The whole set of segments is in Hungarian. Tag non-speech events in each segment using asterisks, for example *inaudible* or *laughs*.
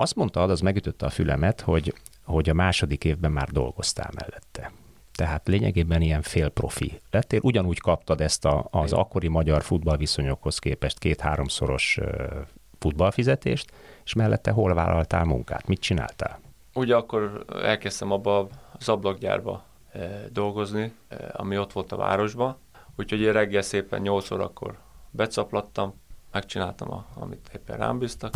Azt mondta, az megütötte a fülemet, hogy, hogy a második évben már dolgoztál mellette. Tehát lényegében ilyen félprofi lettél. Ugyanúgy kaptad ezt a, az akkori magyar futballviszonyokhoz képest két-háromszoros futballfizetést, és mellette hol vállaltál munkát? Mit csináltál? Ugye akkor elkezdtem abba az ablakgyárba dolgozni, ami ott volt a városban, úgyhogy én reggel szépen 8 órakor becaplattam, megcsináltam, a, amit éppen rám bíztak.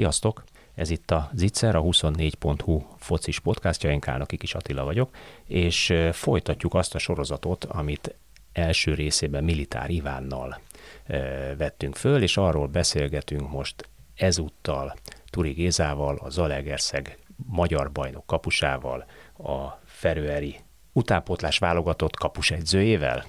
Sziasztok! Ez itt a Zicser, a 24.hu focis podcastja, én Kálnoki Kis Attila vagyok, és folytatjuk azt a sorozatot, amit első részében Militár Ivánnal vettünk föl, és arról beszélgetünk most ezúttal Turi Gézával, a Zalegerszeg magyar bajnok kapusával, a Ferőeri utánpótlás válogatott kapusegyzőjével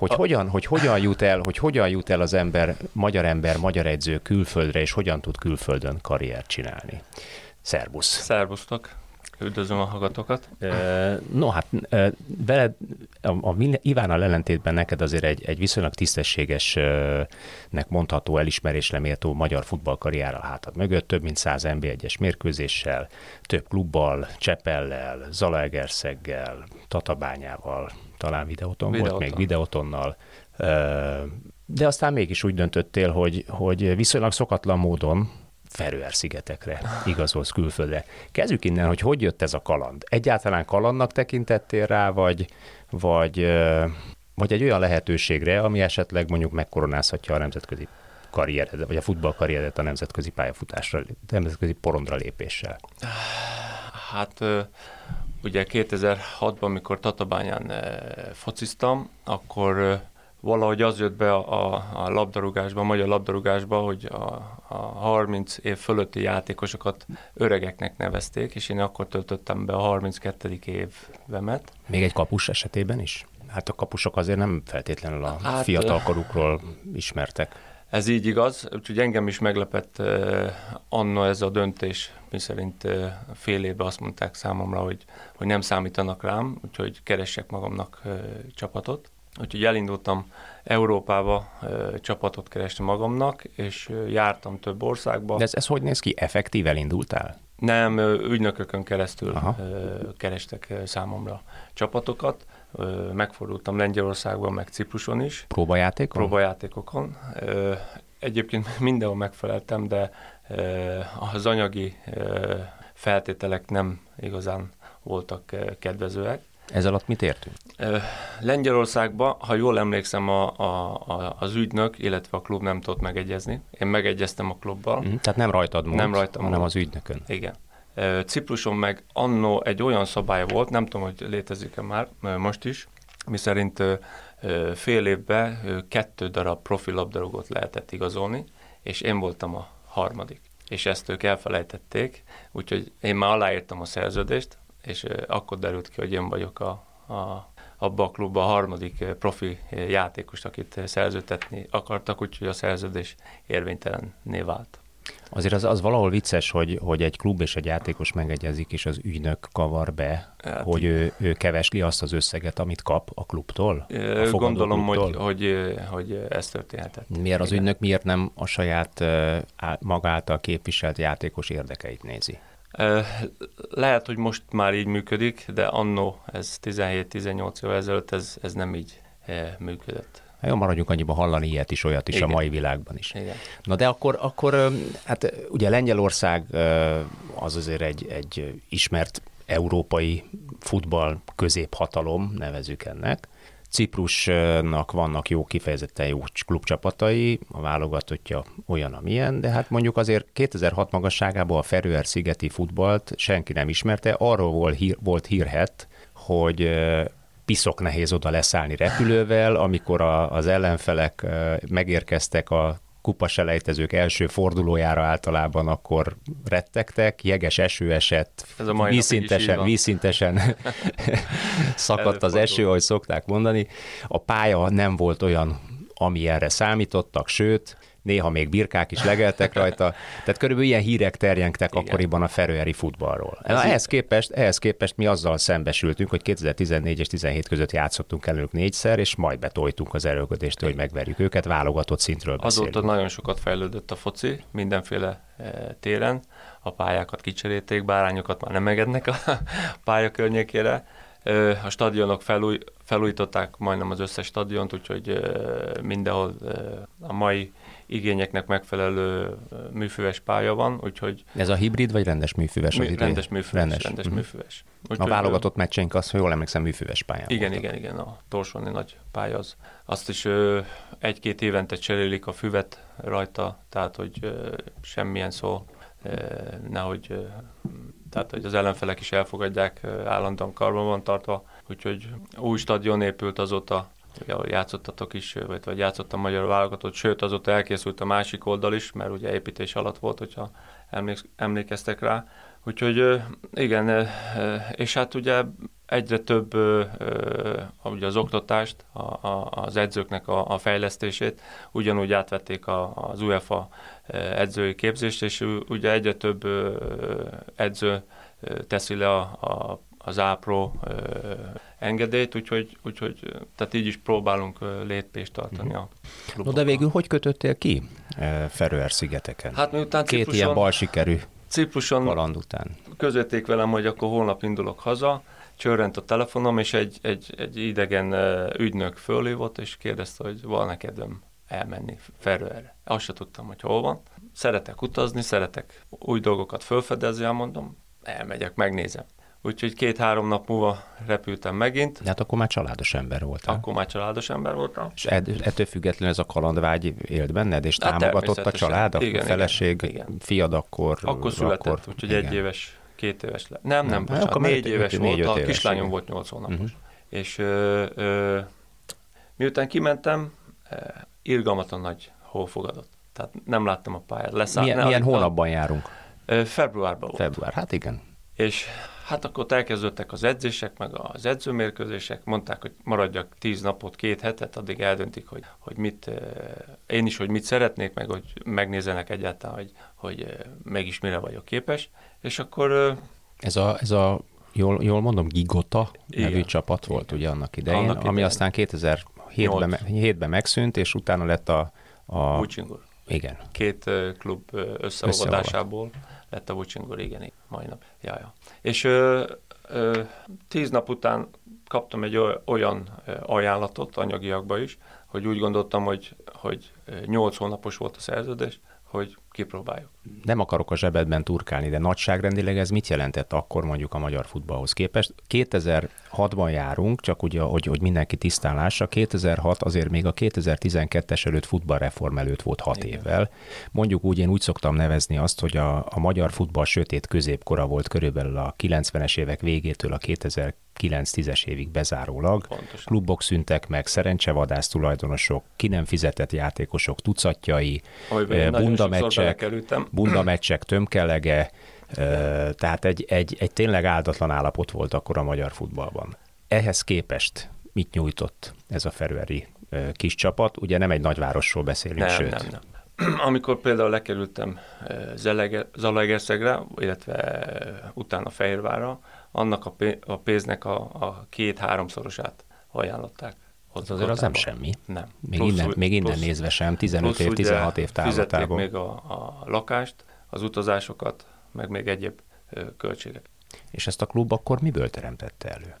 hogy, a... hogyan, hogy hogyan jut el, hogy hogyan jut el az ember, magyar ember, magyar edző külföldre, és hogyan tud külföldön karriert csinálni. Szerbusz. Szerbusztok. Üdvözlöm a hallgatókat. No, hát veled, a, a Ivánnal ellentétben neked azért egy, egy viszonylag tisztességesnek mondható, elismerésre méltó magyar futballkarrier a hátad mögött, több mint 100 NB1-es mérkőzéssel, több klubbal, Csepellel, Zalaegerszeggel, Tatabányával, talán videóton, videóton. volt még videótonnal, de aztán mégis úgy döntöttél, hogy, hogy viszonylag szokatlan módon Ferőer-szigetekre igazolsz külföldre. Kezdjük innen, hogy hogy jött ez a kaland. Egyáltalán kalandnak tekintettél rá, vagy, vagy, vagy egy olyan lehetőségre, ami esetleg mondjuk megkoronázhatja a nemzetközi karrieredet, vagy a futballkarrieredet a nemzetközi pályafutásra, nemzetközi porondra lépéssel? Hát ugye 2006-ban, amikor Tatabányán fociztam, akkor valahogy az jött be a, a, a labdarúgásba, a magyar labdarúgásba, hogy a, a 30 év fölötti játékosokat öregeknek nevezték, és én akkor töltöttem be a 32. évemet. Még egy kapus esetében is? Hát a kapusok azért nem feltétlenül a hát, fiatalkorukról ismertek. Ez így igaz, úgyhogy engem is meglepett uh, anna ez a döntés, miszerint uh, fél évben azt mondták számomra, hogy, hogy nem számítanak rám, úgyhogy keressek magamnak uh, csapatot. Úgyhogy elindultam Európába, ö, csapatot keresni magamnak, és ö, jártam több országba. De ez, ez hogy néz ki? Effektív elindultál? Nem, ügynökökön keresztül Aha. ö, kerestek számomra csapatokat. Ö, megfordultam Lengyelországban, meg Cipruson is. Próbajátékon? Próbajátékokon. Ö, egyébként *laughs* mindenhol megfeleltem, de ö, az anyagi ö, feltételek nem igazán voltak kedvezőek. Ez alatt mit értünk? Lengyelországban, ha jól emlékszem, a, a, a, az ügynök, illetve a klub nem tudott megegyezni. Én megegyeztem a klubbal. Mm, tehát nem rajtad múlt, nem rajtam hanem múlt. az ügynökön. Igen. Cipruson meg annó egy olyan szabály volt, nem tudom, hogy létezik-e már most is, miszerint fél évben kettő darab profi labdarúgót lehetett igazolni, és én voltam a harmadik. És ezt ők elfelejtették, úgyhogy én már aláírtam a szerződést, és akkor derült ki, hogy én vagyok a, a, abba a klubba a harmadik profi játékos, akit szerződtetni akartak, úgyhogy a szerződés érvénytelenné vált. Azért az, az valahol vicces, hogy, hogy egy klub és egy játékos megegyezik, és az ügynök kavar be, hát, hogy ő, ő kevesli azt az összeget, amit kap a klubtól? A gondolom, klubtól? Hogy, hogy, hogy ez történhetett. Miért az ügynök miért nem a saját magáltal képviselt játékos érdekeit nézi? Lehet, hogy most már így működik, de annó, ez 17-18 év ezelőtt, ez, ez nem így működött. Jó, maradjunk annyiba hallani ilyet is, olyat is Igen. a mai világban is. Igen. Na de akkor, akkor hát ugye Lengyelország az azért egy, egy ismert európai futball középhatalom, nevezük ennek. Ciprusnak vannak jó, kifejezetten jó klubcsapatai, a válogatottja olyan, amilyen, de hát mondjuk azért 2006 magasságában a Ferőer szigeti futballt senki nem ismerte, arról volt, hír, volt hírhet, hogy piszok nehéz oda leszállni repülővel, amikor a, az ellenfelek megérkeztek a kupaselejtezők első fordulójára általában akkor rettegtek, jeges eső esett, Ez a vízszintesen, vízszintesen *laughs* szakadt az eső, ahogy szokták mondani. A pálya nem volt olyan, ami erre számítottak, sőt, néha még birkák is legeltek rajta. Tehát körülbelül ilyen hírek terjengtek Igen. akkoriban a ferőeri futballról. Na, ehhez, képest, ehhez képest mi azzal szembesültünk, hogy 2014 és 17 között játszottunk elők négyszer, és majd betoltunk az erőködést, hogy megverjük őket, válogatott szintről beszélünk. Azóta nagyon sokat fejlődött a foci, mindenféle eh, téren. A pályákat kicserélték, bárányokat már nem engednek a *laughs* pálya környékére a stadionok felúj, felújították majdnem az összes stadiont, úgyhogy mindenhol a mai igényeknek megfelelő műfüves pálya van, úgyhogy... Ez a hibrid vagy rendes műfüves mű, Rendes műfüves, rendes, rendes uh-huh. műfüves. Úgyhogy, a válogatott meccseink az, hogy jól emlékszem, műfüves pályán Igen, voltak. igen, igen, a Torsoni nagy pálya az. Azt is egy-két évente cserélik a füvet rajta, tehát hogy semmilyen szó nehogy tehát hogy az ellenfelek is elfogadják, állandóan karban van tartva, úgyhogy új stadion épült azóta, ugye, ahol játszottatok is, vagy, vagy játszott a magyar válogatott, sőt azóta elkészült a másik oldal is, mert ugye építés alatt volt, hogyha emlékeztek rá. Úgyhogy igen, és hát ugye egyre több ugye az oktatást, a, a, az edzőknek a, a fejlesztését, ugyanúgy átvették a, az UEFA edzői képzést, és ugye egyre több edző teszi le a, a, az APRO engedélyt, úgyhogy, úgyhogy tehát így is próbálunk lépést tartani a klubokkal. No de végül hogy kötöttél ki Ferőer szigeteken? Hát miután Két Cipruson, ilyen bal sikerű Cipruson kaland után. Közötték velem, hogy akkor holnap indulok haza, csörrent a telefonom, és egy, egy, egy idegen ügynök fölhívott, és kérdezte, hogy van-e kedvem elmenni Ferőerre. Azt se tudtam, hogy hol van. Szeretek utazni, szeretek új dolgokat felfedezni, mondom, elmegyek, megnézem. Úgyhogy két-három nap múlva repültem megint. De hát akkor már családos ember voltál. Akkor már családos ember voltam. És ettől függetlenül ez a kalandvágy élt benned, és hát támogatott a család, a igen, feleség, igen. fiad akkor... Akkor született, akkor, úgyhogy igen. egy éves, két éves lett. Nem, nem, nem bocsánat, akkor négy éves négy, volt, a kislányom igen. volt nyolc hónapos. Uh-huh. És ö, ö, miután kimentem, irgalmatlan nagy hó fogadott. Tehát nem láttam a pályát. Leszáll, milyen, milyen hónapban járunk? Februárban volt. Február, hát igen. És hát akkor elkezdődtek az edzések, meg az edzőmérkőzések, mondták, hogy maradjak tíz napot, két hetet, addig eldöntik, hogy, hogy mit, én is, hogy mit szeretnék, meg hogy megnézenek egyáltalán, hogy, hogy mégis mire vagyok képes. És akkor... Ez a, ez a jól, jól mondom, Gigota Igen. nevű csapat volt Igen. ugye annak idején, annak idején. ami aztán 2007-ben, 7-ben megszűnt, és utána lett a... a Bucsingur. Igen. Két klub összeolvadásából lett a Bucsingur, igen, mai nap. Ja, ja. És ö, ö, tíz nap után kaptam egy olyan ajánlatot anyagiakba is, hogy úgy gondoltam, hogy, hogy nyolc hónapos volt a szerződés, hogy kipróbáljuk. Nem akarok a zsebedben turkálni, de nagyságrendileg ez mit jelentett akkor mondjuk a magyar futballhoz képest? 2006-ban járunk, csak ugye, hogy, hogy mindenki tisztán lássa, 2006 azért még a 2012-es előtt futballreform előtt volt 6 Igen. évvel. Mondjuk úgy, én úgy szoktam nevezni azt, hogy a, a magyar futball sötét középkora volt körülbelül a 90-es évek végétől a 2000 9-10-es évig bezárólag. Pontosan. Klubok szüntek meg, szerencsevadász tulajdonosok, ki nem fizetett játékosok tucatjai, bunda meccsek, bunda meccsek tömkelege, tehát egy, egy, egy tényleg áldatlan állapot volt akkor a magyar futballban. Ehhez képest mit nyújtott ez a ferőeri kis csapat? Ugye nem egy nagyvárosról beszélünk, nem, sőt. Nem, nem. *clears throat* Amikor például lekerültem Zalaegerszegre, illetve utána Fehérvárra, annak a pénznek a, a két-háromszorosát ajánlották. Az azért az nem semmi. Nem. Még plusz, innen, még innen plusz, nézve sem, 15 év, 16 év távlatából. még a, a lakást, az utazásokat, meg még egyéb ö, költségek. És ezt a klub akkor miből teremtette elő?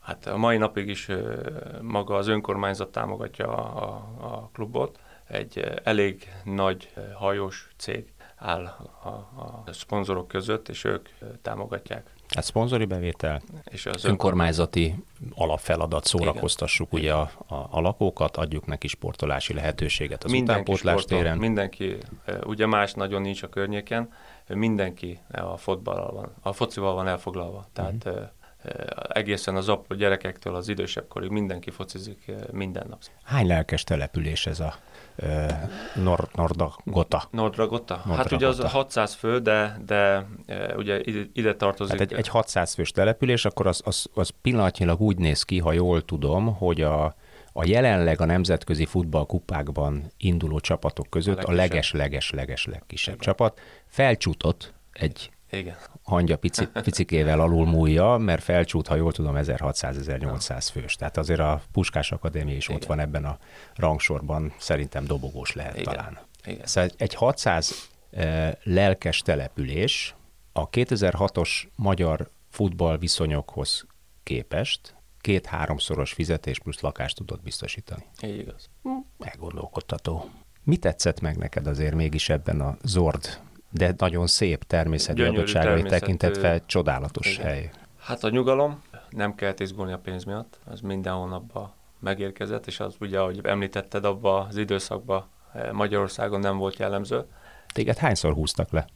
Hát a mai napig is ö, maga az önkormányzat támogatja a, a, a klubot. Egy elég nagy hajós cég áll a, a szponzorok között, és ők támogatják Hát szponzori bevétel, és az önkormányzati alapfeladat, szórakoztassuk Igen. ugye a, a, a lakókat, adjuk neki sportolási lehetőséget az mindenki utánpótlás sportol, téren. Mindenki, ugye más nagyon nincs a környéken, mindenki a fotballal van, a focival van elfoglalva. Tehát uh-huh egészen az apró gyerekektől az idősebb korig mindenki focizik minden nap. Hány lelkes település ez a Nor- Nordagota. Nordragota? Hát ugye az 600 fő, de, de ugye ide tartozik. Hát egy, egy 600 fős település, akkor az, az, az pillanatnyilag úgy néz ki, ha jól tudom, hogy a, a jelenleg a nemzetközi futballkupákban induló csapatok között a leges-leges-leges legkisebb Igen. csapat. Felcsútott egy Igen. hangya pici, picikével alul múlja, mert felcsút, ha jól tudom, 1600-1800 fős. Tehát azért a Puskás Akadémia is Igen. ott van ebben a rangsorban, szerintem dobogós lehet Igen. talán. Igen. Szóval egy 600 eh, lelkes település a 2006-os magyar futball viszonyokhoz képest két-háromszoros fizetés plusz lakást tudott biztosítani. Így igaz. Hm, elgondolkodtató. Mi tetszett meg neked azért mégis ebben a Zord, de nagyon szép természeti Gyönyörű adottságai természet, tekintetve csodálatos igen. hely? Hát a nyugalom, nem kellett izgulni a pénz miatt, az minden hónapban megérkezett, és az ugye, ahogy említetted, abban az időszakban eh, Magyarországon nem volt jellemző. Téged hányszor húztak le?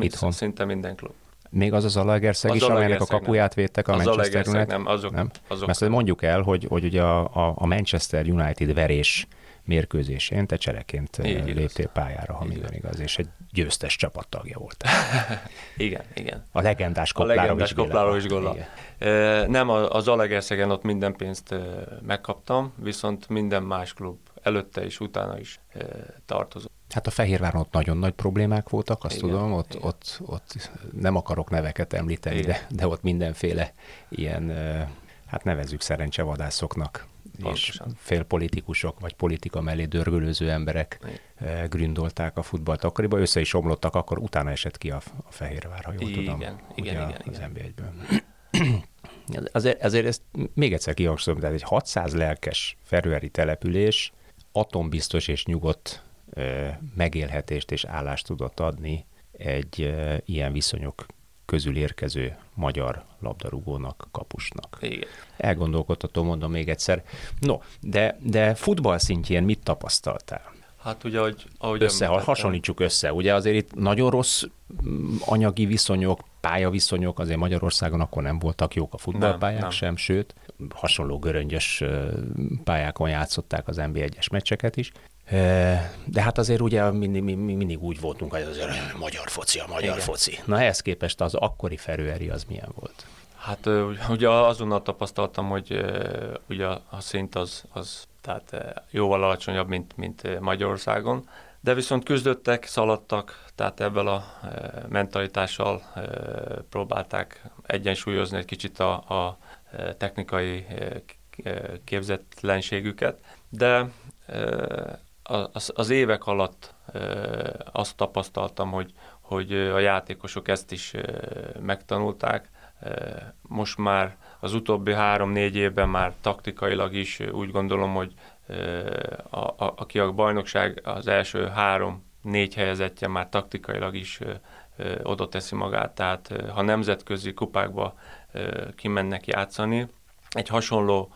Itthon? Szinte minden klub. Még az az Alegerszeg is, amelynek a kakuját védtek a az Manchester United? nem, azok, nem? azok Mert nem. mondjuk el, hogy, hogy ugye a, a Manchester United verés mérkőzésén te csereként Így léptél igaz. pályára, ha Így minden igaz. és egy győztes csapattagja volt. *laughs* igen, igen. A legendás kopláról a legendás is góla. Nem, az Alegerszegen ott minden pénzt megkaptam, viszont minden más klub előtte és utána is tartozott. Hát a Fehérváron ott nagyon nagy problémák voltak, azt igen, tudom, ott, igen. ott, ott nem akarok neveket említeni, de, de ott mindenféle ilyen, hát nevezzük szerencsevadászoknak, Pontosan. és félpolitikusok, vagy politika mellé dörgölőző emberek igen. gründolták a futballt akkoriban, össze is omlottak, akkor utána esett ki a, a Fehérvár, ha jól igen, tudom. Igen, igen, igen. Az NB1-ből. Azért, azért ezt még egyszer kihangsúlyozom, tehát egy 600 lelkes ferőeri település atombiztos és nyugodt megélhetést és állást tudott adni egy ilyen viszonyok közül érkező magyar labdarúgónak, kapusnak. Igen. Elgondolkodható, mondom még egyszer. No, de, de futball szintjén mit tapasztaltál? Hát ugye, ahogy, ahogy össze, hasonlítsuk össze. Ugye azért itt nagyon rossz mm, anyagi viszonyok, pályaviszonyok, azért Magyarországon akkor nem voltak jók a futballpályák nem, nem. sem, sőt, hasonló göröngyös pályákon játszották az NB1-es meccseket is. De hát azért ugye mindig, mindig úgy voltunk, hogy azért magyar foci, a magyar Igen. foci. Na ehhez képest az akkori ferőeri az milyen volt? Hát ugye azonnal tapasztaltam, hogy ugye a szint az, az tehát jóval alacsonyabb, mint, mint Magyarországon, de viszont küzdöttek, szaladtak, tehát ebből a mentalitással próbálták egyensúlyozni egy kicsit a, a technikai képzetlenségüket, de az, az évek alatt azt tapasztaltam, hogy, hogy a játékosok ezt is megtanulták. Most már az utóbbi három-négy évben már taktikailag is úgy gondolom, hogy a, a, aki a bajnokság az első három-négy helyezettje már taktikailag is oda teszi magát, tehát ha nemzetközi kupákba kimennek játszani, egy hasonló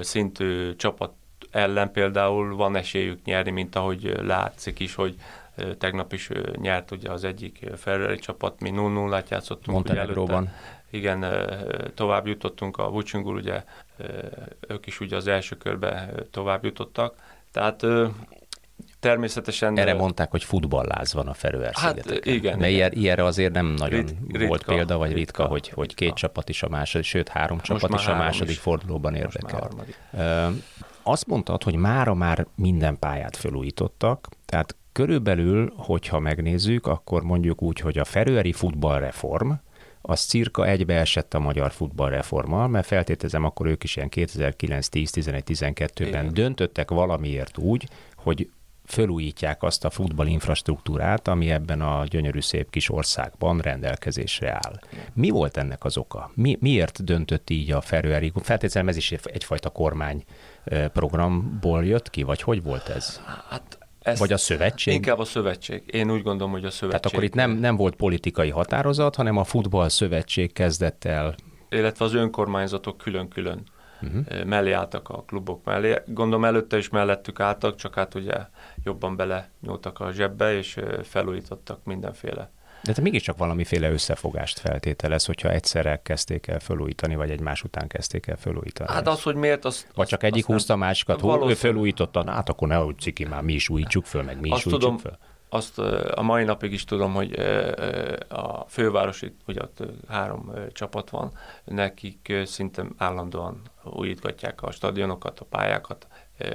szintű csapat ellen például van esélyük nyerni, mint ahogy látszik is, hogy tegnap is nyert ugye az egyik Ferrari csapat, mi 0-0-át játszottunk. Montenegróban. Igen, tovább jutottunk a Vucsingul, ugye ők is ugye az első körbe tovább jutottak. Tehát természetesen... Erre mondták, hogy futballáz van a Feröer Hát igen. De igen. ilyenre azért nem nagyon Rit, ritka, volt példa, vagy ritka, ritka hogy, hogy két csapat is a második, sőt három Most csapat is a második is. fordulóban érdekel. Azt mondtad, hogy mára már minden pályát felújítottak, tehát körülbelül, hogyha megnézzük, akkor mondjuk úgy, hogy a Ferőeri futballreform, az cirka egybeesett a magyar futballreformmal, mert feltételezem, akkor ők is ilyen 2009, 10, 11, 12-ben Igen. döntöttek valamiért úgy, hogy fölújítják azt a futball infrastruktúrát, ami ebben a gyönyörű szép kis országban rendelkezésre áll. Mi volt ennek az oka? Mi, miért döntött így a Ferőeri? Feltétlenül ez is egyfajta kormány programból jött ki, vagy hogy volt ez? Hát ezt vagy a szövetség? Inkább a szövetség. Én úgy gondolom, hogy a szövetség. Tehát akkor itt nem, nem volt politikai határozat, hanem a futball szövetség kezdett el. Illetve az önkormányzatok külön-külön uh-huh. mellé álltak a klubok mellé. Gondolom előtte is mellettük álltak, csak hát ugye jobban bele nyúltak a zsebbe, és felújítottak mindenféle de te mégiscsak valamiféle összefogást feltételez, hogyha egyszerre kezdték el felújítani, vagy egymás után kezdték el felújítani. Hát az, hogy miért, az... Vagy csak egyik húzta a másikat, valószínű... felújította, hát akkor ne úgy ciki, már mi is újítsuk föl, meg mi is azt újítsuk tudom, föl. Azt a mai napig is tudom, hogy a fővárosi, ugye ott három csapat van, nekik szinte állandóan újítgatják a stadionokat, a pályákat,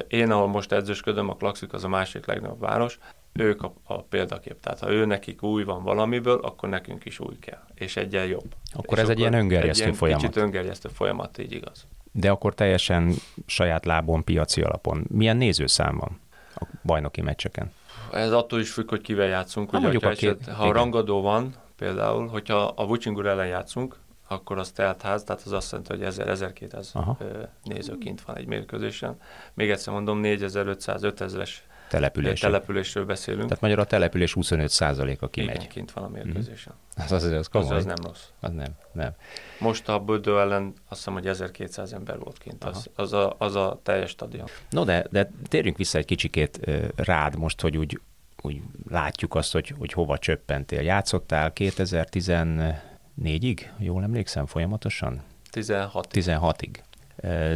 Én, ahol most edzősködöm, a Klaxik az a másik legnagyobb város, ők a, a példakép. Tehát ha ő nekik új van valamiből, akkor nekünk is új kell, és egyen jobb. Akkor és ez egy ilyen öngerjesztő egy folyamat. Kicsit öngerjesztő folyamat, így igaz. De akkor teljesen saját lábon, piaci alapon. Milyen nézőszám van a bajnoki meccseken? Ez attól is függ, hogy kivel játszunk. Ugye, a két, eset, ha igen. rangadó van, például, hogyha a Vucsingur ellen játszunk, akkor az telt ház, tehát az azt jelenti, hogy 1000-1200 néző kint van egy mérkőzésen. Még egyszer mondom, 4500-5000-es település. településről beszélünk. Tehát magyar a település 25%-a kimegy. Igen, kint van a mérkőzésen. Mm. Az, az, az, az, az nem rossz. Az nem, nem. Most a Bödő ellen azt hiszem, hogy 1200 ember volt kint. Az, az, a, az a teljes stadion. No, de, de térjünk vissza egy kicsikét rád most, hogy úgy, úgy látjuk azt, hogy, hogy hova csöppentél. Játszottál 2014-ig, jól emlékszem, folyamatosan? 16. 16-ig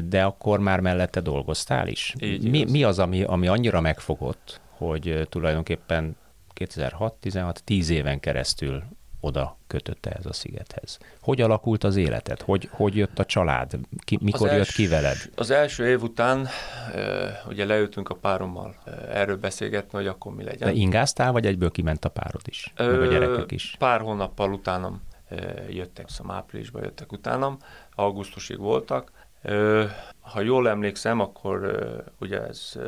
de akkor már mellette dolgoztál is. Így mi, mi az, ami, ami annyira megfogott, hogy tulajdonképpen 2006-16, 10 éven keresztül oda kötötte ez a szigethez. Hogy alakult az életed? Hogy, hogy jött a család? Ki, mikor az jött els, ki veled? Az első év után ugye leültünk a párommal erről beszélgetni, hogy akkor mi legyen. De ingáztál, vagy egyből kiment a párod is? Ö, meg a gyerekek is? Pár hónappal utánam jöttek, szóval áprilisban jöttek utánam, augusztusig voltak, ha jól emlékszem, akkor ugye ez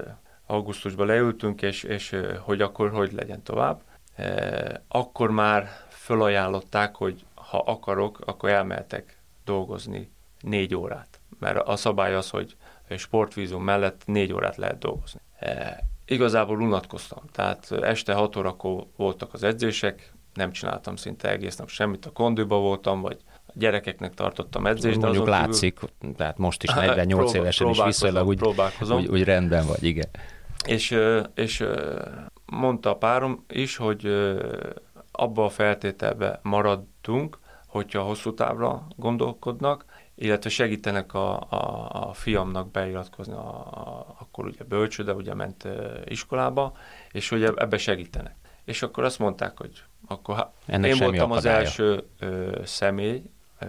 augusztusban leültünk, és, és hogy akkor hogy legyen tovább. Akkor már fölajánlották, hogy ha akarok, akkor elmehetek dolgozni négy órát. Mert a szabály az, hogy sportvízum mellett négy órát lehet dolgozni. Igazából unatkoztam, tehát este hat órakor voltak az edzések, nem csináltam szinte egész nap semmit, a kondőba voltam, vagy gyerekeknek tartottam edzést. Mondjuk látszik, kívül... tehát most is 48 *laughs* próbál, évesen is viszonylag úgy, úgy, úgy rendben vagy, igen. És, és mondta a párom is, hogy abba a feltételbe maradtunk, hogyha hosszú távra gondolkodnak, illetve segítenek a, a, a fiamnak beiratkozni, a, a, akkor ugye bölcsőde, ugye ment iskolába, és hogy ebbe segítenek. És akkor azt mondták, hogy akkor Ennek én voltam akadálya. az első ö, személy,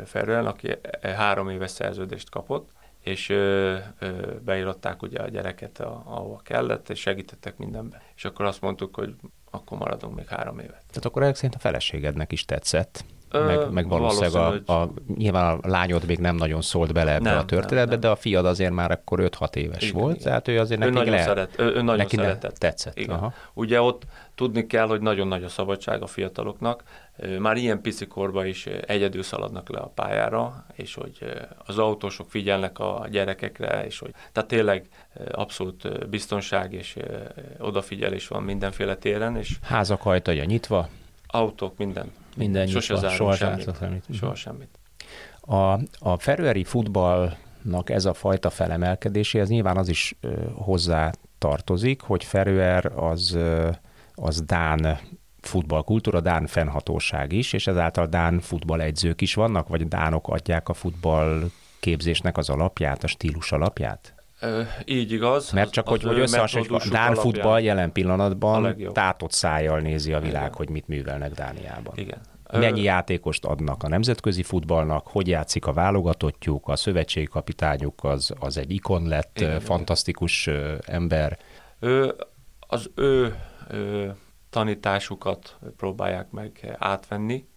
Ferően, aki e, három éves szerződést kapott, és ö, ö, beírották ugye a gyereket, a, ahova kellett, és segítettek mindenben. És akkor azt mondtuk, hogy akkor maradunk még három évet. Tehát akkor ezek szerint a feleségednek is tetszett, meg, meg valószínűleg a, a, nyilván a lányod még nem nagyon szólt bele ebbe nem, a történetbe, nem, nem. de a fiad azért már akkor 5-6 éves igen, volt, igen. tehát ő azért ő neki le, szeret, ő, ő nagyon neki szeretett. tetszett. Igen. Aha. Ugye ott tudni kell, hogy nagyon nagy a szabadság a fiataloknak, már ilyen pici korban is egyedül szaladnak le a pályára, és hogy az autósok figyelnek a gyerekekre, és hogy tehát tényleg abszolút biztonság és odafigyelés van mindenféle téren. És Házak ajtaja nyitva? Autók, minden. Minden Sose nyitva, soha semmit. semmit. Soha semmit. A, a ferőeri futballnak ez a fajta felemelkedéséhez nyilván az is hozzá tartozik, hogy Ferőer az, az Dán futballkultúra, Dán fennhatóság is, és ezáltal Dán futballegyzők is vannak, vagy Dánok adják a futball képzésnek az alapját, a stílus alapját? Így igaz. Mert csak, az, hogy, hogy összehasonlítjuk, a Dán futball jelen pillanatban tátott szájjal nézi a világ, Igen. hogy mit művelnek Dániában. Igen. Mennyi játékost adnak a nemzetközi futballnak, hogy játszik a válogatottjuk, a szövetségi kapitányuk az, az egy ikon lett, Igen, fantasztikus Igen. ember. Ő, az ő, ő tanításukat próbálják meg átvenni,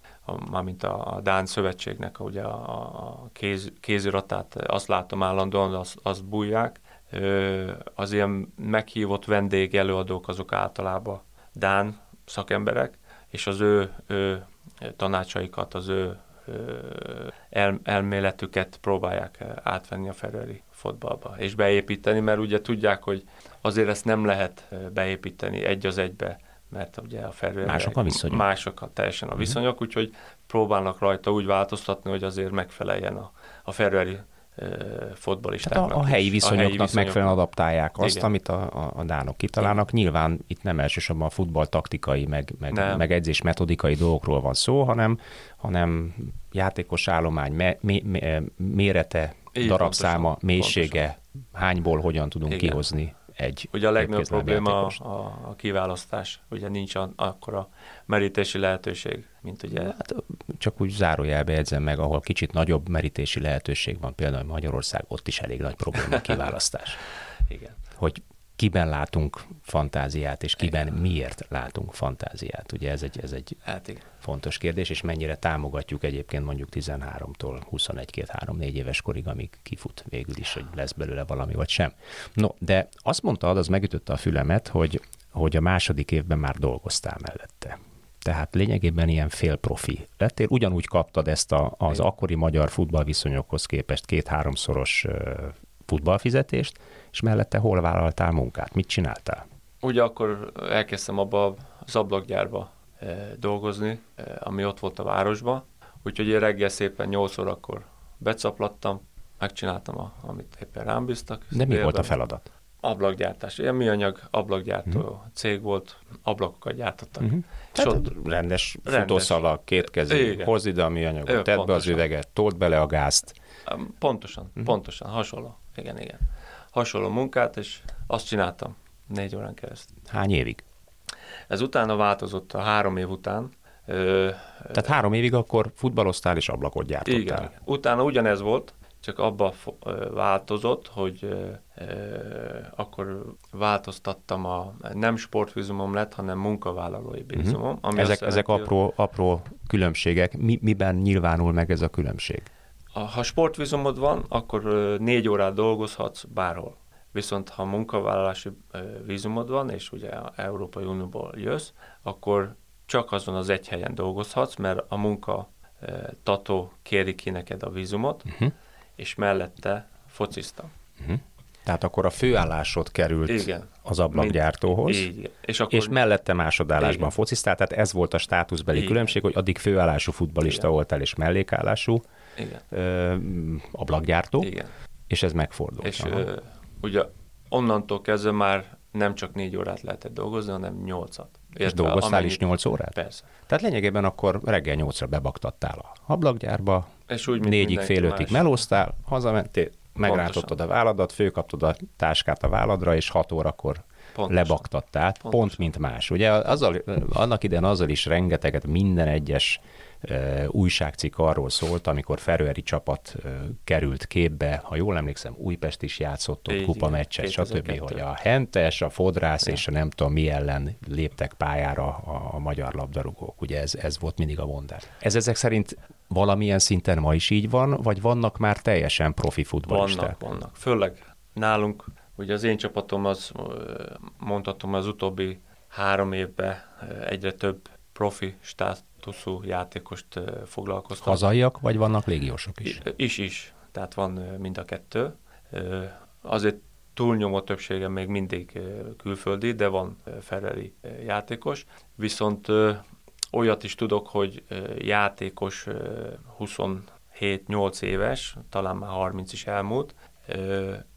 mármint a Dán Szövetségnek ugye a kéz, kéziratát, azt látom állandóan, azt, azt bújják. Az ilyen meghívott vendég előadók azok általában Dán szakemberek, és az ő, ő tanácsaikat, az ő el, elméletüket próbálják átvenni a ferőri fotballba, és beépíteni, mert ugye tudják, hogy azért ezt nem lehet beépíteni egy az egybe mert ugye a felül mások a viszonyok. Mások a, teljesen a mhm. viszonyok, mm. úgyhogy próbálnak rajta úgy változtatni, hogy azért megfeleljen a, a ferőeri fotbalistáknak. Tehát a, a helyi viszonyoknak a helyi viszonyok. megfelelően adaptálják azt, Igen. amit a, a, a dánok kitalálnak. Igen. Nyilván itt nem elsősorban a futball taktikai, meg, meg, meg edzés metodikai dolgokról van szó, hanem, hanem játékos állomány, me, me, me, mérete, Így darabszáma, pontosan, mélysége, pontosan. hányból hogyan tudunk Igen. kihozni egy Ugye a legnagyobb probléma a, a, a kiválasztás, ugye nincs a, akkor a merítési lehetőség, mint ugye... Hát, csak úgy zárójelbe jegyzem meg, ahol kicsit nagyobb merítési lehetőség van, például Magyarország, ott is elég nagy probléma a kiválasztás. *laughs* Igen. hogy kiben látunk fantáziát, és kiben igen. miért látunk fantáziát. Ugye ez egy, ez egy hát igen. fontos kérdés, és mennyire támogatjuk egyébként mondjuk 13-tól 21-2-3-4 éves korig, amíg kifut végül is, hogy lesz belőle valami, vagy sem. No, de azt mondta, az megütötte a fülemet, hogy, hogy a második évben már dolgoztál mellette. Tehát lényegében ilyen félprofi lettél. Ugyanúgy kaptad ezt a, az akkori magyar futballviszonyokhoz képest két-háromszoros futballfizetést, és mellette hol vállaltál munkát? Mit csináltál? Ugye akkor elkezdtem abba az ablakgyárba e, dolgozni, e, ami ott volt a városban, úgyhogy én reggel szépen 8 órakor becaplattam, megcsináltam, a, amit éppen rám bíztak. De mi volt a feladat? Ablakgyártás. Ilyen műanyag ablakgyártó uh-huh. cég volt, ablakokat gyártottak. Uh-huh. Tehát ott rendes, rendes futószalag, két kezű, hozd ide a műanyagot, tedd be az üveget, told bele a gázt. Pontosan, uh-huh. pontosan, hasonló. Igen, igen hasonló munkát, és azt csináltam négy órán keresztül. Hány évig? Ez utána változott a három év után. Ö, Tehát három évig akkor futballoztál és ablakot gyártottál. Igen. Utána ugyanez volt, csak abba változott, hogy ö, akkor változtattam a nem sportvízumom lett, hanem munkavállalói vízumom. Uh-huh. Ami ezek, ezek apró, apró különbségek. Mi, miben nyilvánul meg ez a különbség? Ha sportvízumod van, akkor négy órát dolgozhatsz bárhol. Viszont ha munkavállalási vízumod van, és ugye a Európai Unióból jössz, akkor csak azon az egy helyen dolgozhatsz, mert a munka tató kéri ki neked a vízumot, uh-huh. és mellette fociztam. Uh-huh. Tehát akkor a főállásod került Igen. az ablakgyártóhoz, Így, és, akkor... és mellette másodállásban Igen. fociztál, tehát ez volt a státuszbeli Igen. különbség, hogy addig főállású futbalista Igen. voltál, és mellékállású, igen. Ö, ablakgyártó, Igen. és ez megfordult. És ö, ugye onnantól kezdve már nem csak négy órát lehetett dolgozni, hanem nyolcat. És dolgoztál amennyit... is nyolc órát? Persze. Tehát lényegében akkor reggel nyolcra bebaktattál a ablakgyárba, és úgy, négyig, fél ötig más. melóztál, hazamentél, megrátottad a válladat, főkaptad a táskát a válladra, és hat órakor Pontosan. lebaktattál, Pontosan. pont mint más. Ugye azzal, annak idején azzal is rengeteget minden egyes újságcikk arról szólt, amikor Ferőeri csapat került képbe, ha jól emlékszem, Újpest is játszott ott kupa meccset, stb., hogy a Hentes, a Fodrász ja. és a nem tudom mi ellen léptek pályára a, a magyar labdarúgók. Ugye ez, ez volt mindig a mondás. Ez ezek szerint valamilyen szinten ma is így van, vagy vannak már teljesen profi futballisták? Vannak, vannak. Főleg nálunk, ugye az én csapatom az, mondhatom, az utóbbi három évben egyre több profi stát, tuszú játékost foglalkoztat. Hazaiak, vagy vannak légiósok is? Is, is. Tehát van mind a kettő. Azért túlnyomó többsége még mindig külföldi, de van ferrari játékos. Viszont olyat is tudok, hogy játékos 27-8 éves, talán már 30 is elmúlt,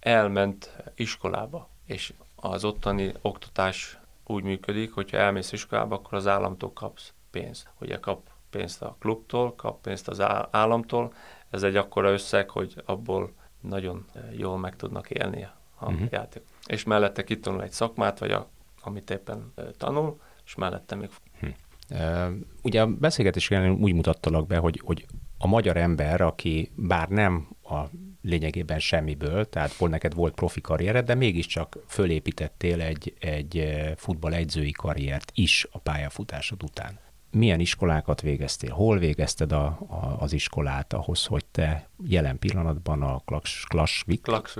elment iskolába, és az ottani oktatás úgy működik, hogyha elmész iskolába, akkor az államtól kapsz pénz. Ugye kap pénzt a klubtól, kap pénzt az államtól, ez egy akkora összeg, hogy abból nagyon jól meg tudnak élni a uh-huh. játék. És mellette kitanul egy szakmát, vagy a, amit éppen tanul, és mellette még... Hm. Uh, ugye a beszélgetés úgy mutattalak be, hogy, hogy a magyar ember, aki bár nem a lényegében semmiből, tehát volt neked volt profi karriered, de mégiscsak fölépítettél egy, egy futball egyzői karriert is a pályafutásod után. Milyen iskolákat végeztél, hol végezted a, a, az iskolát ahhoz, hogy te jelen pillanatban a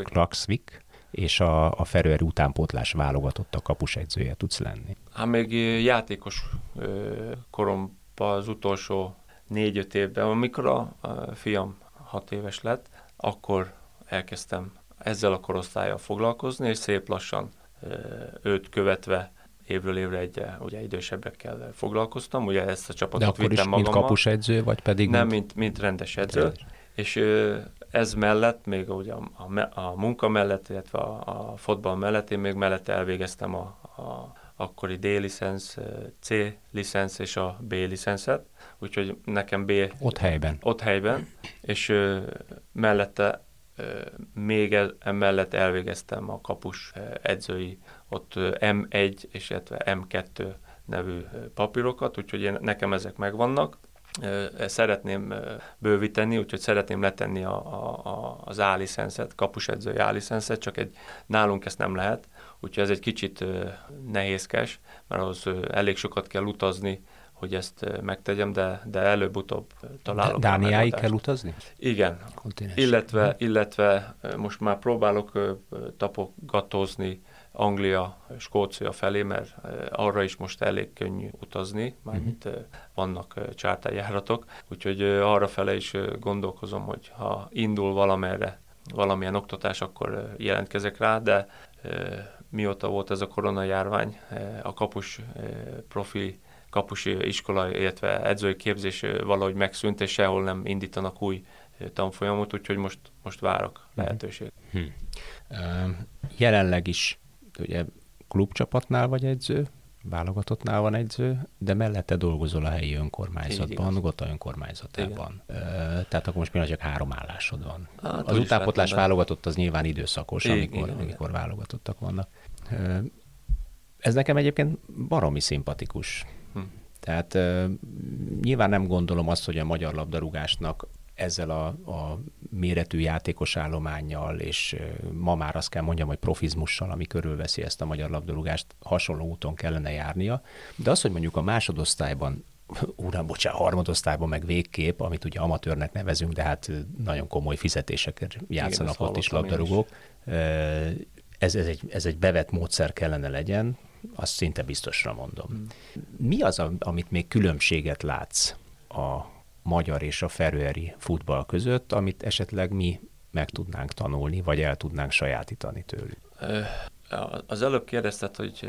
Klaksvik és a, a Ferőer utánpótlás válogatott a kapusegyzője tudsz lenni? Hát még játékos koromban az utolsó négy-öt évben, amikor a, a fiam hat éves lett, akkor elkezdtem ezzel a korosztályjal foglalkozni, és szép lassan őt követve évről évre egy ugye idősebbekkel foglalkoztam, ugye ezt a csapatot De akkor vittem is magammal. mint kapusedző, vagy pedig? Nem, mint, mint, mint rendes edző. Rendes. És ez mellett, még ugye a, a, a munka mellett, illetve a, a fotball mellett, én még mellett elvégeztem a, a akkori D-licensz, C-licensz és a B-licenszet, úgyhogy nekem B... Ott helyben. Ott helyben, és ö, mellette még emellett elvégeztem a kapus edzői ott M1 és M2 nevű papírokat, úgyhogy én, nekem ezek megvannak. Szeretném bővíteni, úgyhogy szeretném letenni a, a, a, az A-licenszet, kapusedzői A-licenszet, csak egy, nálunk ezt nem lehet, úgyhogy ez egy kicsit nehézkes, mert ahhoz elég sokat kell utazni, hogy ezt megtegyem, de, de előbb-utóbb találok. Dániáig kell utazni? Igen, illetve, illetve most már próbálok tapogatózni Anglia, Skócia felé, mert arra is most elég könnyű utazni, mármint uh-huh. vannak csártájáratok, úgyhogy arra fele is gondolkozom, hogy ha indul valamerre valamilyen oktatás, akkor jelentkezek rá, de mióta volt ez a koronajárvány, a kapus profi kapusi iskola, illetve edzői képzés valahogy megszűnt, és sehol nem indítanak új tanfolyamot, úgyhogy most, most várok mhm. lehetőség. Hmm. Jelenleg is ugye klubcsapatnál vagy edző, válogatottnál van edző, de mellette dolgozol a helyi önkormányzatban, Gota önkormányzatában. Igen. Tehát akkor most csak három állásod van. Hát, az utánpotlás válogatott az nyilván időszakos, igen, amikor, igen, amikor igen. válogatottak vannak. Ez nekem egyébként baromi szimpatikus. Tehát nyilván nem gondolom azt, hogy a magyar labdarúgásnak ezzel a, a méretű játékos állományjal, és ma már azt kell mondjam, hogy profizmussal, ami körülveszi ezt a magyar labdarúgást, hasonló úton kellene járnia. De az, hogy mondjuk a másodosztályban *laughs* uram, bocsánat, harmadosztályban meg végkép, amit ugye amatőrnek nevezünk, de hát nagyon komoly fizetéseket játszanak Igen, ott is labdarúgók. Ez, ez, egy, ez egy bevett módszer kellene legyen, azt szinte biztosra mondom. Mi az, amit még különbséget látsz a magyar és a ferőeri futball között, amit esetleg mi meg tudnánk tanulni, vagy el tudnánk sajátítani tőlük? Az előbb kérdezted, hogy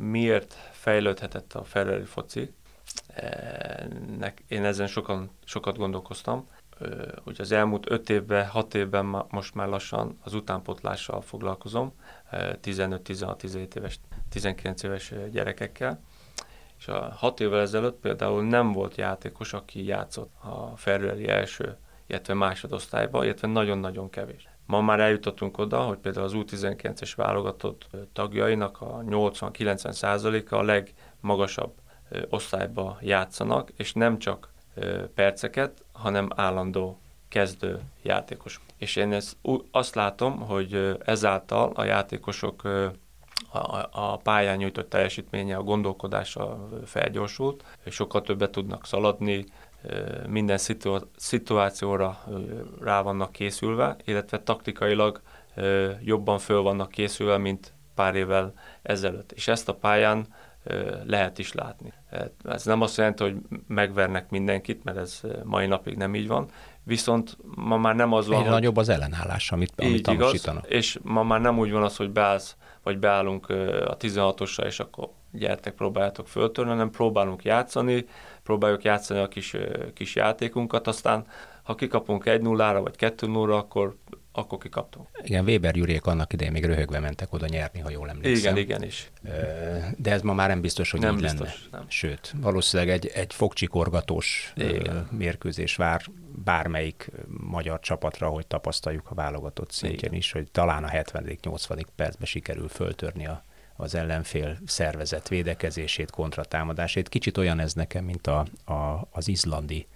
miért fejlődhetett a ferőeri foci. Én ezen sokan, sokat gondolkoztam, hogy az elmúlt öt évben, hat évben most már lassan az utánpotlással foglalkozom, 15-16-17 éves, 19 éves gyerekekkel, és a hat évvel ezelőtt például nem volt játékos, aki játszott a Ferrari első, illetve másodosztályba, illetve nagyon-nagyon kevés. Ma már eljutottunk oda, hogy például az U19-es válogatott tagjainak a 80-90 százaléka a legmagasabb osztályba játszanak, és nem csak perceket, hanem állandó kezdő játékos. És én ezt, azt látom, hogy ezáltal a játékosok a, a pályán nyújtott teljesítménye, a gondolkodása felgyorsult, sokkal többet tudnak szaladni, minden szitu- szituációra rá vannak készülve, illetve taktikailag jobban föl vannak készülve, mint pár évvel ezelőtt. És ezt a pályán lehet is látni. Ez nem azt jelenti, hogy megvernek mindenkit, mert ez mai napig nem így van, viszont ma már nem az van, Egyre hogy... nagyobb az ellenállás, amit, amit igaz, és ma már nem úgy van az, hogy beállsz vagy beállunk a 16-osra, és akkor gyertek, próbáljátok föltörni, hanem próbálunk játszani, próbáljuk játszani a kis, kis játékunkat, aztán ha kikapunk 1-0-ra vagy 2-0-ra, akkor, akkor kikaptunk. Igen, Weber Gyuriék annak idején még röhögve mentek oda nyerni, ha jól emlékszem. Igen, igen is. De ez ma már nem biztos, hogy nem így biztos, lenne. Nem. Sőt, valószínűleg egy, egy fogcsikorgatós igen. mérkőzés vár bármelyik magyar csapatra, hogy tapasztaljuk a válogatott szintjén Igen. is, hogy talán a 70.-80. percben sikerül föltörni a, az ellenfél szervezet védekezését, kontratámadásét. Kicsit olyan ez nekem, mint a, a, az izlandi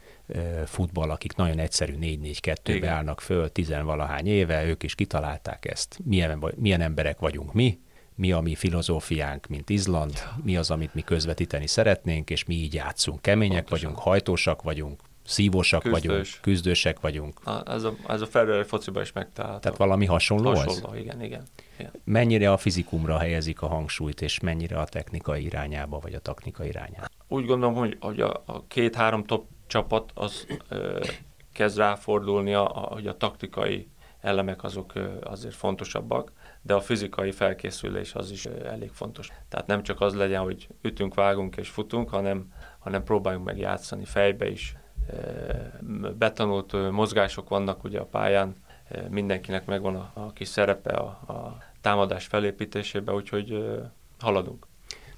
futball, akik nagyon egyszerű 4-4-2-be állnak föl, tizenvalahány éve, ők is kitalálták ezt. Milyen, milyen emberek vagyunk mi, mi a mi filozófiánk, mint Izland, mi az, amit mi közvetíteni szeretnénk, és mi így játszunk. Kemények Pontosan. vagyunk, hajtósak vagyunk, szívósak Küzdős. vagyunk, küzdősek vagyunk. A, ez a, ez a felőre fociban is megtalálható. Tehát valami hasonló Hasonló, ez? igen, igen, igen. Mennyire a fizikumra helyezik a hangsúlyt, és mennyire a technikai irányába, vagy a taktika irányába? Úgy gondolom, hogy, hogy a, a két-három top csapat az ö, kezd ráfordulni, a, a, hogy a taktikai elemek azok ö, azért fontosabbak, de a fizikai felkészülés az is ö, elég fontos. Tehát nem csak az legyen, hogy ütünk, vágunk és futunk, hanem, hanem próbáljunk meg játszani fejbe is, betanult mozgások vannak ugye a pályán, mindenkinek megvan a, a kis szerepe a, a támadás felépítésében, úgyhogy haladunk.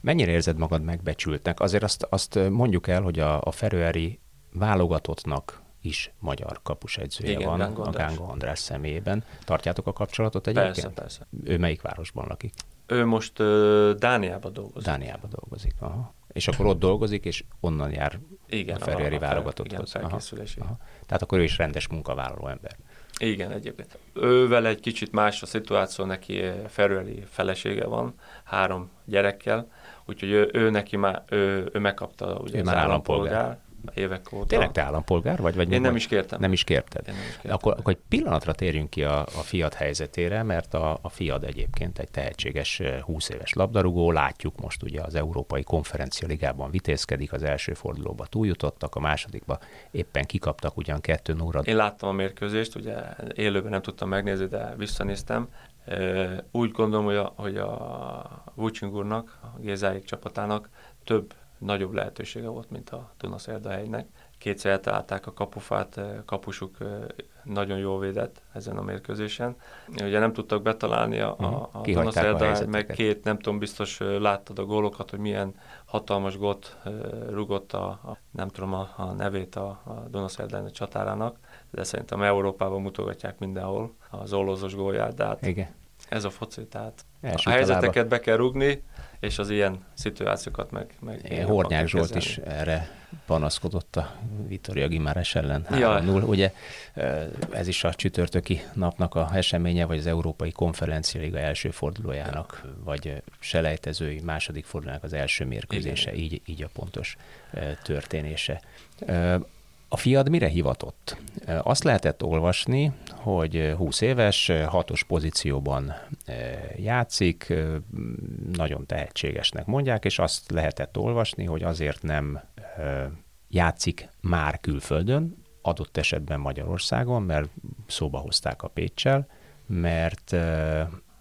Mennyire érzed magad megbecsültnek? Azért azt, azt mondjuk el, hogy a, a Ferőeri válogatottnak is magyar kapusegyzője Igen, van, a Gángo András személyében. Tartjátok a kapcsolatot egyébként? Persze, persze. Ő melyik városban lakik? Ő most uh, Dániában dolgozik. Dániában dolgozik, aha és akkor ott dolgozik, és onnan jár igen, a Ferrari válogatotthoz. Igen, aha, aha. Tehát akkor ő is rendes munkavállaló ember. Igen, egyébként. Ővel egy kicsit más a szituáció, neki Ferrari felesége van, három gyerekkel, úgyhogy ő, ő neki már, ő, ő megkapta ugye ő az már állampolgár. állampolgár évek óta. Tényleg te állampolgár vagy? vagy Én nem is kértem. Nem is kérted. Én nem is kértem. Akkor, akkor egy pillanatra térjünk ki a, a Fiat helyzetére, mert a, a Fiat egyébként egy tehetséges 20 éves labdarúgó, látjuk most ugye az Európai Konferencia Ligában vitézkedik, az első fordulóba túljutottak, a másodikba éppen kikaptak ugyan kettő óra. Én láttam a mérkőzést, ugye élőben nem tudtam megnézni, de visszanéztem. Úgy gondolom, hogy a, hogy a Vucing úrnak, a Gézáik csapatának több nagyobb lehetősége volt, mint a Dunaszerdahelynek. Kétszer eltalálták a kapufát, eh, kapusuk eh, nagyon jól védett ezen a mérkőzésen. Ugye nem tudtak betalálni a, mhm. a Dunaszerdahegy, meg két, nem tudom, biztos eh, láttad a gólokat, hogy milyen hatalmas gólt rugott a, a nem tudom a, a nevét a, a Dunaszerdahegy csatárának, de szerintem Európában mutogatják mindenhol az ollózos gólját, de hát Igen. ez a foci, tehát Első a helyzeteket be kell rugni, és az ilyen szituációkat meg... meg Hornyák Zsolt is erre panaszkodott a Vitoria Gimáres ellen 3-0. Ugye ez is a csütörtöki napnak a eseménye, vagy az Európai Konferencia Liga első fordulójának, vagy selejtezői második fordulójának az első mérkőzése, így, így a pontos történése. A fiad mire hivatott? Azt lehetett olvasni, hogy 20 éves, hatos pozícióban játszik, nagyon tehetségesnek mondják, és azt lehetett olvasni, hogy azért nem játszik már külföldön, adott esetben Magyarországon, mert szóba hozták a Pécsel, mert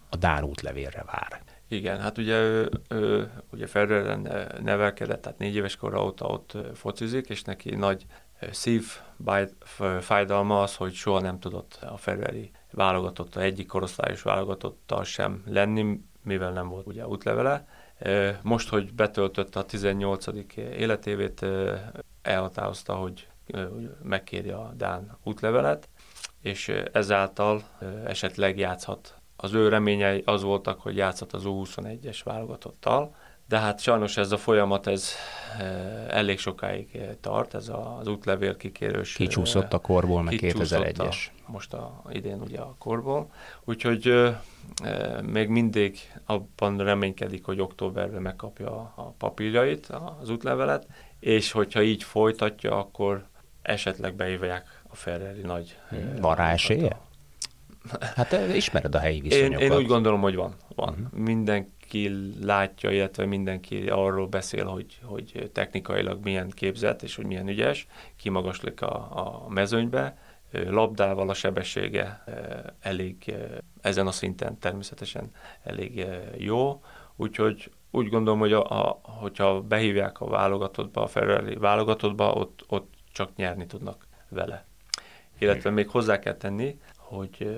a Dán útlevélre vár. Igen, hát ugye ő, ő ugye Ferreren nevelkedett, tehát négy éves korra óta ott focizik, és neki nagy szív fájdalma az, hogy soha nem tudott a Ferrari válogatott, a egyik korosztályos válogatottal sem lenni, mivel nem volt ugye útlevele. Most, hogy betöltötte a 18. életévét, elhatározta, hogy megkéri a Dán útlevelet, és ezáltal esetleg játszhat. Az ő reményei az voltak, hogy játszhat az U21-es válogatottal, de hát sajnos ez a folyamat ez eh, elég sokáig eh, tart, ez az útlevél kikérős. Kicsúszott a korból, meg 2001-es. Most a, idén ugye a korból. Úgyhogy e, még mindig abban reménykedik, hogy októberben megkapja a papírjait, az útlevelet, és hogyha így folytatja, akkor esetleg beívják a Ferrari nagy... Van rá esélye? Hát ismered a helyi viszonyokat. Én, én úgy gondolom, hogy van. van. Uh-huh. Minden, mindenki látja, illetve mindenki arról beszél, hogy, hogy technikailag milyen képzett és hogy milyen ügyes, kimagaslik a, a mezőnybe, labdával a sebessége elég ezen a szinten természetesen elég jó, úgyhogy úgy gondolom, hogy a, a, hogyha behívják a válogatottba, a Ferrari válogatottba, ott, ott csak nyerni tudnak vele. Illetve még hozzá kell tenni, hogy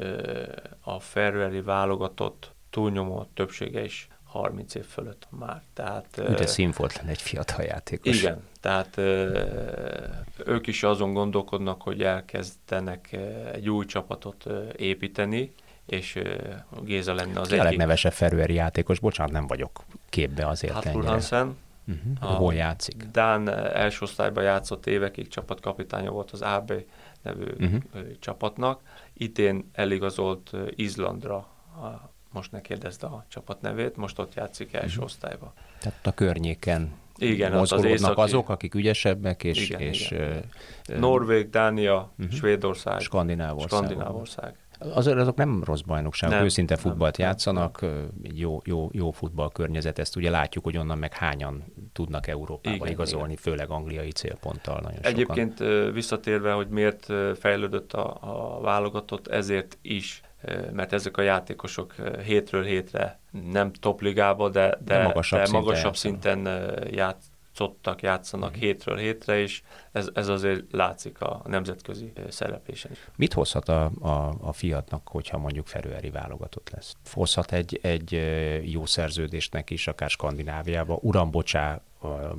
a Ferrari válogatott túlnyomó többsége is 30 év fölött már. Tehát, Ugye színfolt lenne egy fiatal játékos. Igen, tehát ők is azon gondolkodnak, hogy elkezdenek egy új csapatot építeni, és Géza lenne az egyik. A legnevesebb Ferőeri játékos, bocsánat, nem vagyok képbe azért hát ennyire. Hansen, uh-huh. Hol játszik? Dán első osztályban játszott évekig, csapatkapitánya volt az AB nevű uh-huh. csapatnak. Idén eligazolt Izlandra most ne kérdezd a csapat nevét, most ott játszik első uh-huh. osztályba. Tehát a környéken igen, mozgolódnak az északi... azok, akik ügyesebbek, és... Igen, és igen. Uh, Norvég, Dánia, uh-huh. Svédország, Skandinávország. Skandinávország. Azért azok nem rossz bajnokságok, nem, őszinte futballt nem, játszanak, nem. jó, jó, jó futballkörnyezet, ezt ugye látjuk, hogy onnan meg hányan tudnak Európába igen, igazolni, igen. főleg angliai célponttal nagyon Egyébként sokan. visszatérve, hogy miért fejlődött a, a válogatott, ezért is mert ezek a játékosok hétről hétre nem topligába, de, de, de magasabb, de szinten, magasabb szinten játszottak, játszanak uh-huh. hétről hétre, és ez, ez azért látszik a nemzetközi szereplésen. Mit hozhat a, a, a fiatnak, hogyha mondjuk Ferőeri válogatott lesz? Hozhat egy, egy jó szerződésnek is, akár Skandináviába, uram, bocsá,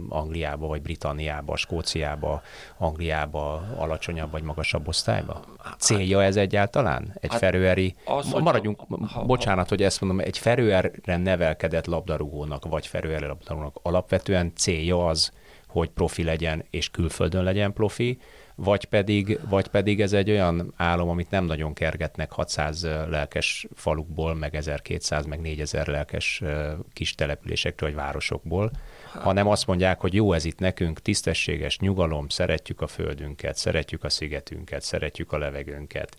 Angliába, vagy Britanniába, Skóciába, Angliába, alacsonyabb vagy magasabb osztályba? Célja ez egyáltalán? Egy hát ferőeri, az, maradjunk, ha, ha, bocsánat, hogy ezt mondom, egy ferőerre nevelkedett labdarúgónak, vagy ferőerre labdarúgónak alapvetően célja az, hogy profi legyen és külföldön legyen profi, vagy pedig, vagy pedig ez egy olyan álom, amit nem nagyon kergetnek 600 lelkes falukból, meg 1200, meg 4000 lelkes kis településektől, vagy városokból, hanem azt mondják, hogy jó ez itt nekünk, tisztességes nyugalom, szeretjük a földünket, szeretjük a szigetünket, szeretjük a levegőnket.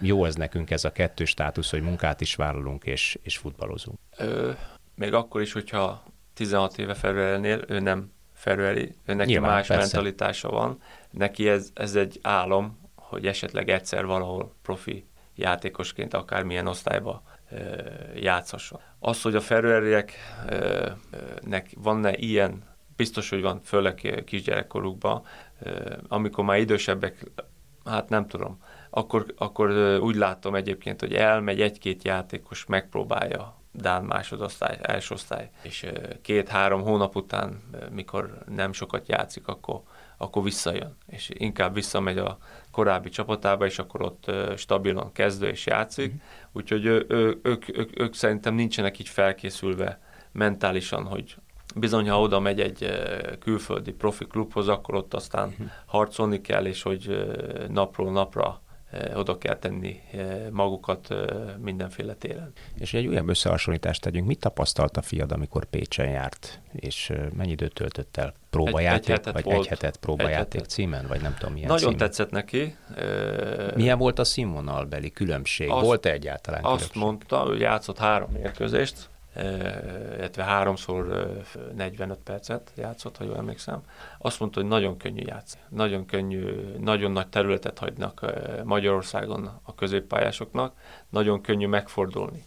Jó ez nekünk ez a kettő státusz, hogy munkát is vállalunk és, és futballozunk. Ö, még akkor is, hogyha 16 éve Ferrernél ő nem Ferreri, ő neki Nyilván, más persze. mentalitása van. Neki ez, ez egy álom, hogy esetleg egyszer valahol profi játékosként akármilyen osztályba játszhasson. Az, hogy a Ferrerieknek van-e ilyen, biztos, hogy van, főleg kisgyerekkorukban, amikor már idősebbek, hát nem tudom, akkor, akkor úgy látom egyébként, hogy elmegy egy-két játékos, megpróbálja Dán másodosztály, első osztály, és két-három hónap után, mikor nem sokat játszik, akkor, akkor visszajön, és inkább visszamegy a korábbi csapatába, és akkor ott stabilan kezdő és játszik, mm. úgyhogy ő, ő, ők, ők, ők szerintem nincsenek így felkészülve mentálisan, hogy bizony, ha oda megy egy külföldi profi klubhoz, akkor ott aztán mm. harcolni kell, és hogy napról napra oda kell tenni magukat mindenféle téren. És egy újabb összehasonlítást tegyünk. Mit tapasztalt a fiad, amikor Pécsen járt, és mennyi időt töltött el? Próbajáték, egy, egy vagy volt, egy hetet próbajáték egy hetet. címen, vagy nem tudom milyen Nagyon címen? tetszett neki. Milyen volt a színvonalbeli különbség? Azt, volt-e egyáltalán Azt különbség? mondta, hogy játszott három mérkőzést, illetve háromszor 45 percet játszott, ha jól emlékszem. Azt mondta, hogy nagyon könnyű játszani. Nagyon könnyű, nagyon nagy területet hagynak Magyarországon a középpályásoknak, nagyon könnyű megfordulni.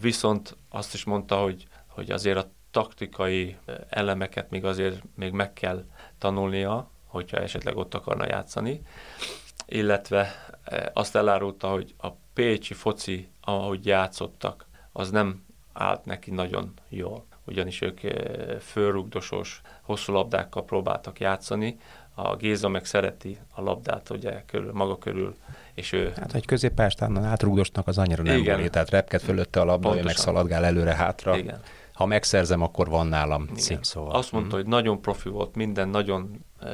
Viszont azt is mondta, hogy, hogy azért a taktikai elemeket még azért még meg kell tanulnia, hogyha esetleg ott akarna játszani, illetve azt elárulta, hogy a pécsi foci, ahogy játszottak, az nem állt neki nagyon jól, ugyanis ők eh, fölrugdosos, hosszú labdákkal próbáltak játszani, a Géza meg szereti a labdát ugye körül, maga körül, és ő... Hát egy középpályástán átrugdosnak az annyira nem Igen. tehát repked fölötte a labda, ő meg szaladgál előre-hátra. Igen. Ha megszerzem, akkor van nálam Igen. cím, szóval. Azt mondta, mm. hogy nagyon profi volt minden, nagyon, e,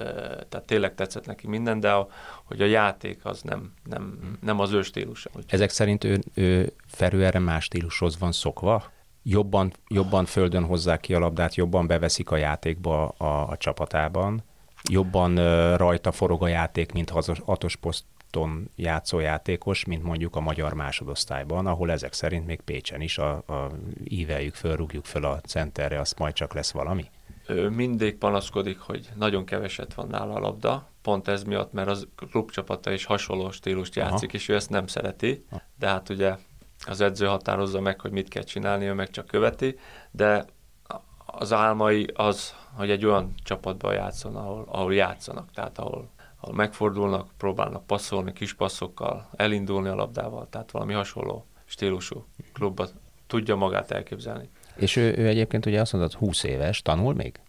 tehát tényleg tetszett neki minden, de a, hogy a játék az nem, nem, mm. nem az ő stílusa. Ezek szerint ő, ő Ferő erre más stílushoz van szokva? jobban, jobban földön hozzák ki a labdát, jobban beveszik a játékba a, a csapatában, jobban uh, rajta forog a játék, mint az hatos poszton játszó játékos, mint mondjuk a magyar másodosztályban, ahol ezek szerint még Pécsen is a, a íveljük föl, rúgjuk föl a centerre, azt majd csak lesz valami? Ő mindig panaszkodik, hogy nagyon keveset van nála a labda, pont ez miatt, mert az klubcsapata is hasonló stílust játszik, Aha. és ő ezt nem szereti, de hát ugye az edző határozza meg, hogy mit kell csinálni, ő meg csak követi, de az álmai az, hogy egy olyan csapatban játszon, ahol, ahol játszanak, tehát ahol megfordulnak, próbálnak passzolni kis passzokkal, elindulni a labdával, tehát valami hasonló stílusú klubban tudja magát elképzelni. És ő, ő egyébként ugye azt mondod, 20 éves, tanul még?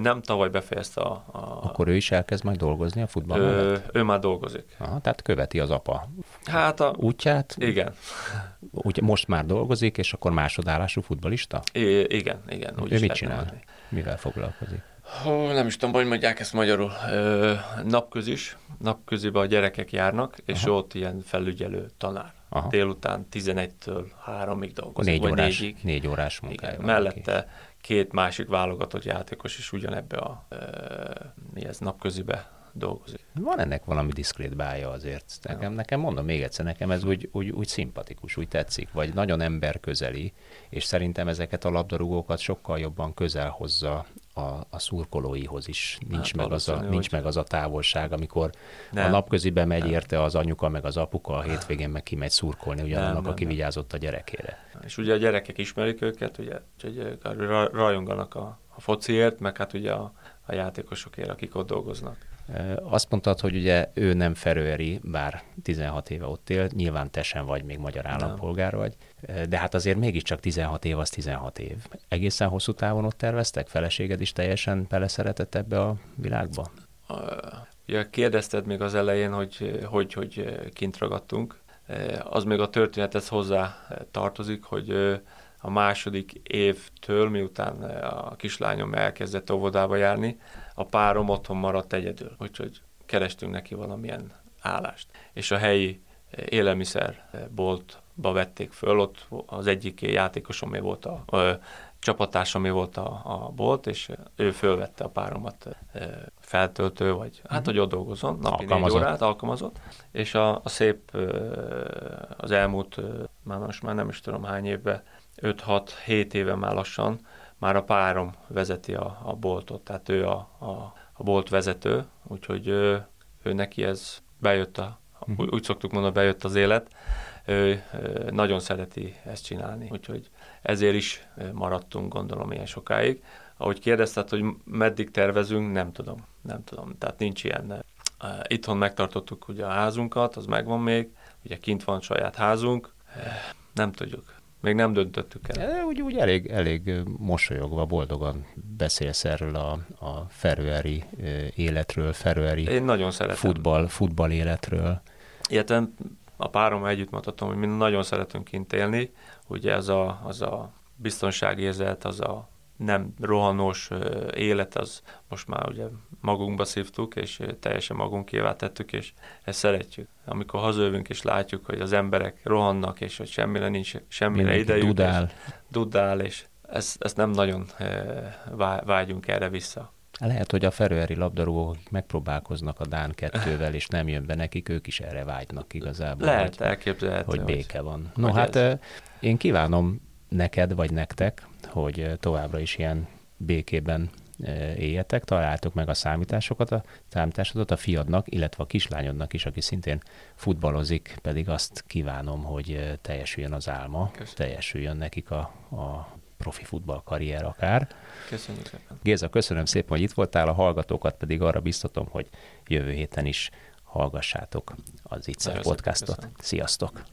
Nem, tavaly befejezte a, a... Akkor ő is elkezd majd dolgozni a futball ő, ő már dolgozik. Aha, tehát követi az apa hát a... útját? Igen. Úgy, most már dolgozik, és akkor másodállású futbalista? I- igen, igen. Úgy ő mit csinál? Mondani. Mivel foglalkozik? Hó, nem is tudom, hogy mondják ezt magyarul. Ö, napközis, napköziben a gyerekek járnak, és Aha. ott ilyen felügyelő tanár. Aha. Délután 11-től 3-ig dolgozik. Négy órás, négyig. négy órás munkája. Mellette két másik válogatott játékos is ugyanebbe a mi ez, napközibe dolgozik. Van ennek valami diszkrét bája azért. Nekem, ja. nekem mondom még egyszer, nekem ez úgy, úgy, úgy szimpatikus, úgy tetszik, vagy nagyon emberközeli, és szerintem ezeket a labdarúgókat sokkal jobban közel hozza a, a szurkolóihoz is. Nincs, hát, meg az, a, nincs meg az a távolság, amikor nem. a napközibe megy nem. érte az anyuka, meg az apuka, a hétvégén meg kimegy szurkolni ugyanannak, nem, aki nem. vigyázott a gyerekére. És ugye a gyerekek ismerik őket, ugye, úgyhogy rajonganak a, a fociért, meg hát ugye a, a játékosokért, akik ott dolgoznak. Azt mondtad, hogy ugye ő nem ferőeri, bár 16 éve ott él, nyilván te sem vagy még magyar állampolgár nem. vagy, de hát azért mégiscsak 16 év az 16 év. Egészen hosszú távon ott terveztek? Feleséged is teljesen beleszeretett ebbe a világba? Ugye kérdezted még az elején, hogy hogy, hogy kint ragadtunk. Az még a történethez hozzá tartozik, hogy a második évtől, miután a kislányom elkezdett óvodába járni, a párom otthon maradt egyedül, úgyhogy kerestünk neki valamilyen állást. És a helyi élelmiszerboltba vették föl, ott az egyik játékosomé volt a, a csapatársamé volt a, a bolt, és ő fölvette a páromat feltöltő, vagy hát, mhm. hogy ott dolgozom, napi négy órát alkalmazott, és a, a szép az elmúlt, már most már nem is tudom hány évben, 5-6-7 éve már lassan, már a párom vezeti a, a boltot, tehát ő a, a, a bolt vezető, úgyhogy ő, ő neki ez bejött a, uh-huh. úgy szoktuk mondani, bejött az élet, ő nagyon szereti ezt csinálni, úgyhogy ezért is maradtunk, gondolom, ilyen sokáig. Ahogy kérdezted, hogy meddig tervezünk, nem tudom, nem tudom, tehát nincs ilyen. Itthon megtartottuk ugye a házunkat, az megvan még, ugye kint van saját házunk, nem tudjuk. Még nem döntöttük el. Úgy, úgy elég, elég mosolyogva, boldogan beszélsz erről a, a ferőeri életről, ferőeri Én nagyon szeretem. Futball, futball életről. Illetve a párom együtt mondhatom, hogy mi nagyon szeretünk kint élni. Ugye ez a, az a biztonságérzet, az a nem rohanós élet, az most már ugye magunkba szívtuk, és teljesen magunkévá tettük, és ezt szeretjük. Amikor hazajövünk, és látjuk, hogy az emberek rohannak, és hogy semmire nincs, semmire Mindenki idejük. Dudál. Dudál, és ezt, ezt nem nagyon vágyunk erre vissza. Lehet, hogy a ferőeri labdarúgók, akik megpróbálkoznak a Dán kettővel, és nem jön be nekik, ők is erre vágynak igazából. Lehet, hogy, elképzelhető. Hogy béke van. No, hát ez... én kívánom neked, vagy nektek, hogy továbbra is ilyen békében éljetek, találtok meg a számításokat, a számításodat a fiadnak, illetve a kislányodnak is, aki szintén futballozik, pedig azt kívánom, hogy teljesüljön az álma, Köszönöm. teljesüljön nekik a, a profi futball karrier akár. Köszönjük szépen. Géza, köszönöm szépen, hogy itt voltál, a hallgatókat pedig arra biztatom, hogy jövő héten is hallgassátok az Ittszer podcastot. Köszönöm. Sziasztok!